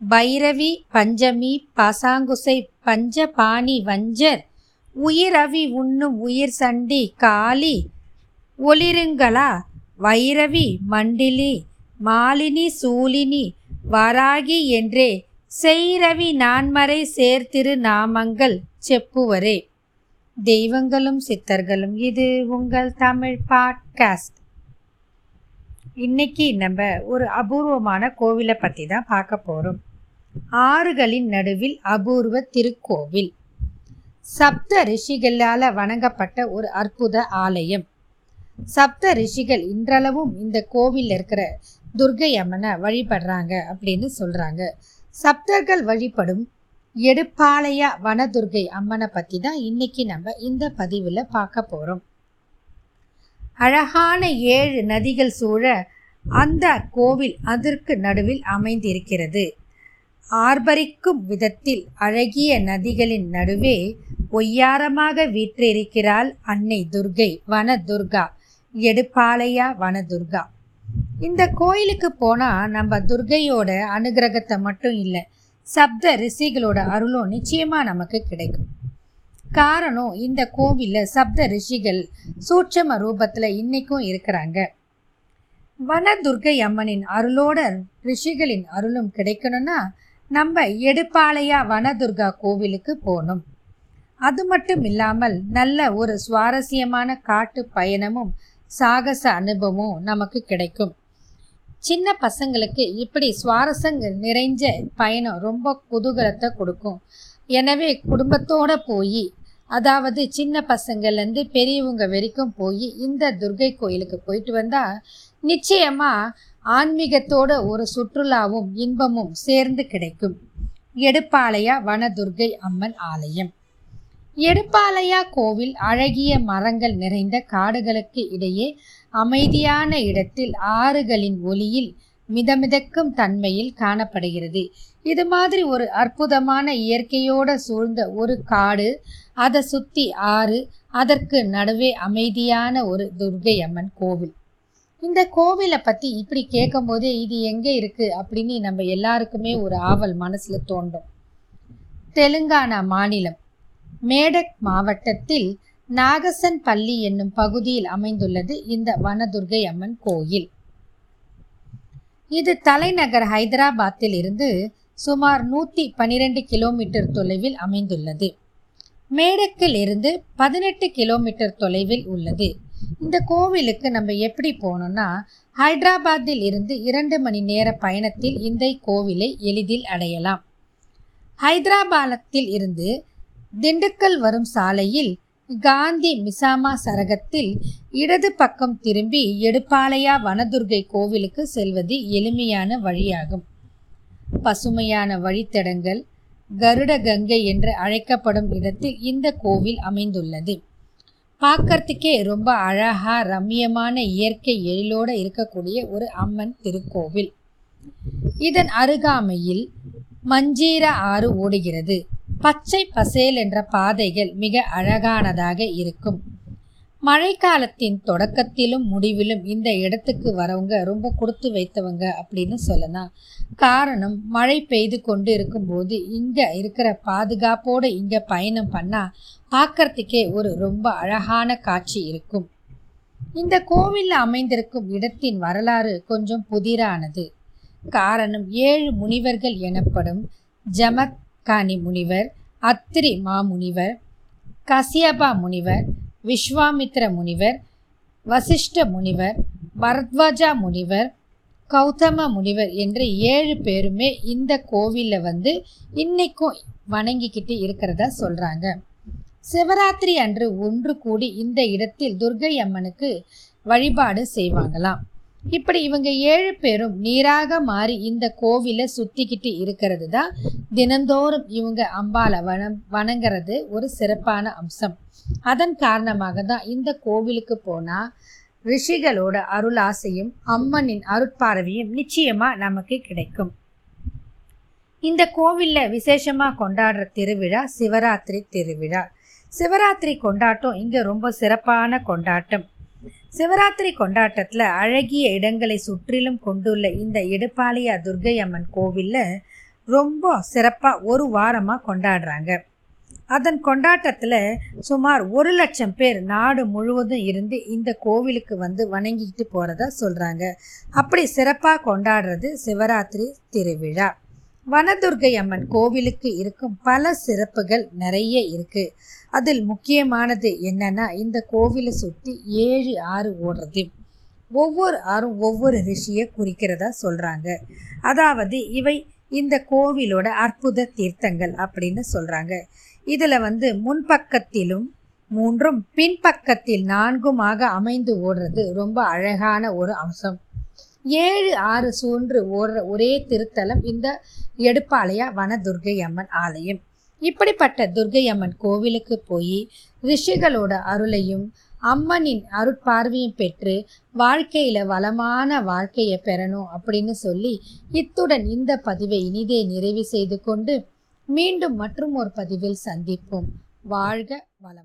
பைரவி பஞ்சமி பசாங்குசை பஞ்சபாணி வஞ்சர் உயிரவி உண்ணும் உயிர் சண்டி காளி ஒளிருங்களா வைரவி மண்டிலி மாலினி சூலினி வராகி என்றே செய்ரவி நான்மறை சேர்த்திரு நாமங்கள் செப்புவரே. தெய்வங்களும் சித்தர்களும் இது உங்கள் தமிழ் பாட்காஸ்ட். இன்னைக்கு நம்ம ஒரு அபூர்வமான கோவிலை பற்றி தான் பார்க்க போகிறோம் ஆறுகளின் நடுவில் அபூர்வ திருக்கோவில். சப்த ரிஷிகளால் வணங்கப்பட்ட ஒரு அற்புத ஆலயம். சப்த ரிஷிகள் இன்றளவும் இந்த கோவிலில் இருக்கிற துர்கை அம்மனை வழிபடுறாங்க அப்படின்னு சொல்கிறாங்க சப்தர்கள் வழிபடும் எடுப்பாளையா வனதுர்கை அம்மனை பற்றி தான் இன்னைக்கு நம்ம இந்த பதிவில் பார்க்க போகிறோம் அழகான ஏழு நதிகள் சூழ அந்த கோவில் அதற்கு நடுவில் அமைந்திருக்கிறது. ஆர்ப்பரிக்கும் விதத்தில் அழகிய நதிகளின் நடுவே ஒய்யாரமாக வீற்றிருக்கிறாள் அன்னை துர்கை வனதுர்கா எடுப்பாளையா வனதுர்கா. இந்த கோயிலுக்கு போனால் நம்ம துர்கையோட அனுகிரகத்தை மட்டும் இல்லை சப்த ரிஷிகளோட அருளும் நிச்சயமாக நமக்கு கிடைக்கும். காரணம் இந்த கோவிலில் சப்த ரிஷிகள் சூட்சம ரூபத்தில் இன்னைக்கும் இருக்கிறாங்க. வனதுர்கை அம்மனின் அருளோட ரிஷிகளின் அருளும் கிடைக்கணும்னா நம்ம எடுப்பாளையா வனதுர்கா கோவிலுக்கு போகணும். அது மட்டும் இல்லாமல் நல்ல ஒரு சுவாரஸ்யமான காட்டு பயணமும் சாகச அனுபவமும் நமக்கு கிடைக்கும். சின்ன பசங்களுக்கு இப்படி சுவாரஸ்யங்கள் நிறைஞ்ச பயணம் ரொம்ப குதூகலத்தை கொடுக்கும். எனவே குடும்பத்தோடு போய் அதாவது சின்ன பசங்கள்லேருந்து பெரியவங்க வரைக்கும் போய் இந்த துர்கை கோயிலுக்கு போயிட்டு வந்தால் நிச்சயமாக ஆன்மீகத்தோட ஒரு சுற்றுலாவும் இன்பமும் சேர்ந்து கிடைக்கும். எடுப்பாளையா வனதுர்கை அம்மன் ஆலயம். எடுப்பாளையா கோவில் அழகிய மரங்கள் நிறைந்த காடுகளுக்கு இடையே அமைதியான இடத்தில் ஆறுகளின் ஒளியில் மிதமிதக்கும் தன்மையில் காணப்படுகிறது. இது மாதிரி ஒரு அற்புதமான இயற்கையோடு சூழ்ந்த ஒரு காடு அதை சுற்றி ஆறு அதற்கு நடுவே அமைதியான ஒரு துர்கை அம்மன் கோவில். இந்த கோவிலை பற்றி இப்படி கேட்கும்போதே இது எங்கே இருக்குது அப்படின்னு நம்ம எல்லாருக்குமே ஒரு ஆவல் மனசில் தோன்றும். தெலுங்கானா மாநிலம் மேடக் மாவட்டத்தில் நாகசன் பள்ளி என்னும் பகுதியில் அமைந்துள்ளது இந்த வனதுர்கை அம்மன் கோயில். இது தலைநகர் ஹைதராபாத்தில் இருந்து சுமார் நூற்றி பன்னிரெண்டு கிலோமீட்டர் தொலைவில் அமைந்துள்ளது. மேடக்கில் இருந்து பதினெட்டு கிலோமீட்டர் தொலைவில் உள்ளது. இந்த கோவிலுக்கு நம்ம எப்படி போனோம்னா ஹைதராபாத்தில் இருந்து இரண்டு மணி நேர பயணத்தில் இந்த கோவிலை எளிதில் அடையலாம். ஹைதராபாத்தில் இருந்து திண்டுக்கல் வரும் சாலையில் காந்தி மிசாமா சரகத்தில் இடது பக்கம் திரும்பி எடுப்பாளையா வனதுர்கை கோவிலுக்கு செல்வது எளிமையான வழியாகும். பசுமையான வழித்தடங்கள் கருட கங்கை என்று அழைக்கப்படும் இடத்தில் இந்த கோவில் அமைந்துள்ளது. பார்க்கறதுக்கே ரொம்ப அழகா ரம்மியமான இயற்கை எழிலோடு இருக்கக்கூடிய ஒரு அம்மன் திருக்கோவில். இதன் அருகாமையில் மஞ்சீரா ஆறு ஓடுகிறது. பச்சை பசேல் என்ற பாதைகள் மிக அழகானதாக இருக்கும். மழைக்காலத்தின் தொடக்கத்திலும் முடிவிலும் இந்த இடத்துக்கு வரவங்க ரொம்ப கொடுத்து வைத்தவங்க அப்படின்னு சொல்லலாம். காரணம் மழை பெய்து கொண்டு இருக்கும்போது இங்கே இருக்கிற பாதுகாப்போடு இங்கே பயணம் பண்ணால் பார்க்கறதுக்கே ஒரு ரொம்ப அழகான காட்சி இருக்கும். இந்த கோவிலில் அமைந்திருக்கும் இடத்தின் வரலாறு கொஞ்சம் புதிரானது. காரணம் ஏழு முனிவர்கள் எனப்படும் ஜமக்கானி முனிவர் அத்திரி மாமுனிவர் கசியபா முனிவர் விஸ்வாமித்ர முனிவர் வசிஷ்ட முனிவர் பரத்வாஜா முனிவர் கௌதம முனிவர் என்ற ஏழு பேருமே இந்த கோவிலில் வந்து இன்றைக்கும் வணங்கிக்கிட்டு இருக்கிறதா சொல்கிறாங்க சிவராத்திரி அன்று ஒன்று கூடி இந்த இடத்தில் துர்கை அம்மனுக்கு வழிபாடு செய்வாங்களாம். இப்படி இவங்க ஏழு பேரும் நீராக மாறி இந்த கோவிலை சுத்திக்கிட்டு இருக்கிறது தான் தினந்தோறும் இவங்க அம்பாலை வனம் வணங்குறது ஒரு சிறப்பான அம்சம். அதன் காரணமாக தான் இந்த கோவிலுக்கு போனால் ரிஷிகளோட அருளாசையும் அம்மனின் அருட்பார்வையும் நிச்சயமாக நமக்கு கிடைக்கும். இந்த கோவிலில் விசேஷமாக கொண்டாடுற திருவிழா சிவராத்திரி திருவிழா. சிவராத்திரி கொண்டாட்டம் இங்கே ரொம்ப சிறப்பான கொண்டாட்டம். சிவராத்திரி கொண்டாட்டத்தில் அழகிய இடங்களை சுற்றிலும் கொண்டுள்ள இந்த இடுப்பாளையா துர்கை அம்மன் கோவிலில் ரொம்ப சிறப்பாக ஒரு வாரமாக கொண்டாடுறாங்க. அதன் கொண்டாட்டத்தில் சுமார் ஒரு லட்சம் பேர் நாடு முழுவதும் இருந்து இந்த கோவிலுக்கு வந்து வணங்கிக்கிட்டு போகிறதா சொல்கிறாங்க அப்படி சிறப்பாக கொண்டாடுறது சிவராத்திரி திருவிழா. வனதுர்கை அம்மன் கோவிலுக்கு இருக்கும் பல சிறப்புகள் நிறைய இருக்குது அதில் முக்கியமானது என்னன்னா இந்த கோவிலை சுற்றி ஏழு ஆறு ஓடுறது. ஒவ்வொரு ஆறும் ஒவ்வொரு ரிஷியை குறிக்கிறதா சொல்கிறாங்க அதாவது இவை இந்த கோவிலோட அற்புத தீர்த்தங்கள் அப்படின்னு சொல்கிறாங்க இதில் வந்து முன்பக்கத்திலும் மூன்றும் பின்பக்கத்தில் நான்குமாக அமைந்து ஓடுறது ரொம்ப அழகான ஒரு அம்சம். ஏழு ஆறு சூன்று ஓடுற ஒரே திருத்தலம் இந்த எடுப்பாளையா வன துர்கை அம்மன் ஆலயம். இப்படிப்பட்ட துர்கை அம்மன் கோவிலுக்கு போய் ரிஷிகளோட அருளையும் அம்மனின் அருட்பார்வையும் பெற்று வாழ்க்கையில் வளமான வாழ்க்கையை பெறணும் அப்படின்னு சொல்லி இத்துடன் இந்த பதிவை இனிதே நிறைவு செய்து கொண்டு மீண்டும் மற்றும் ஒரு பதிவில் சந்திப்போம். வாழ்க வளம்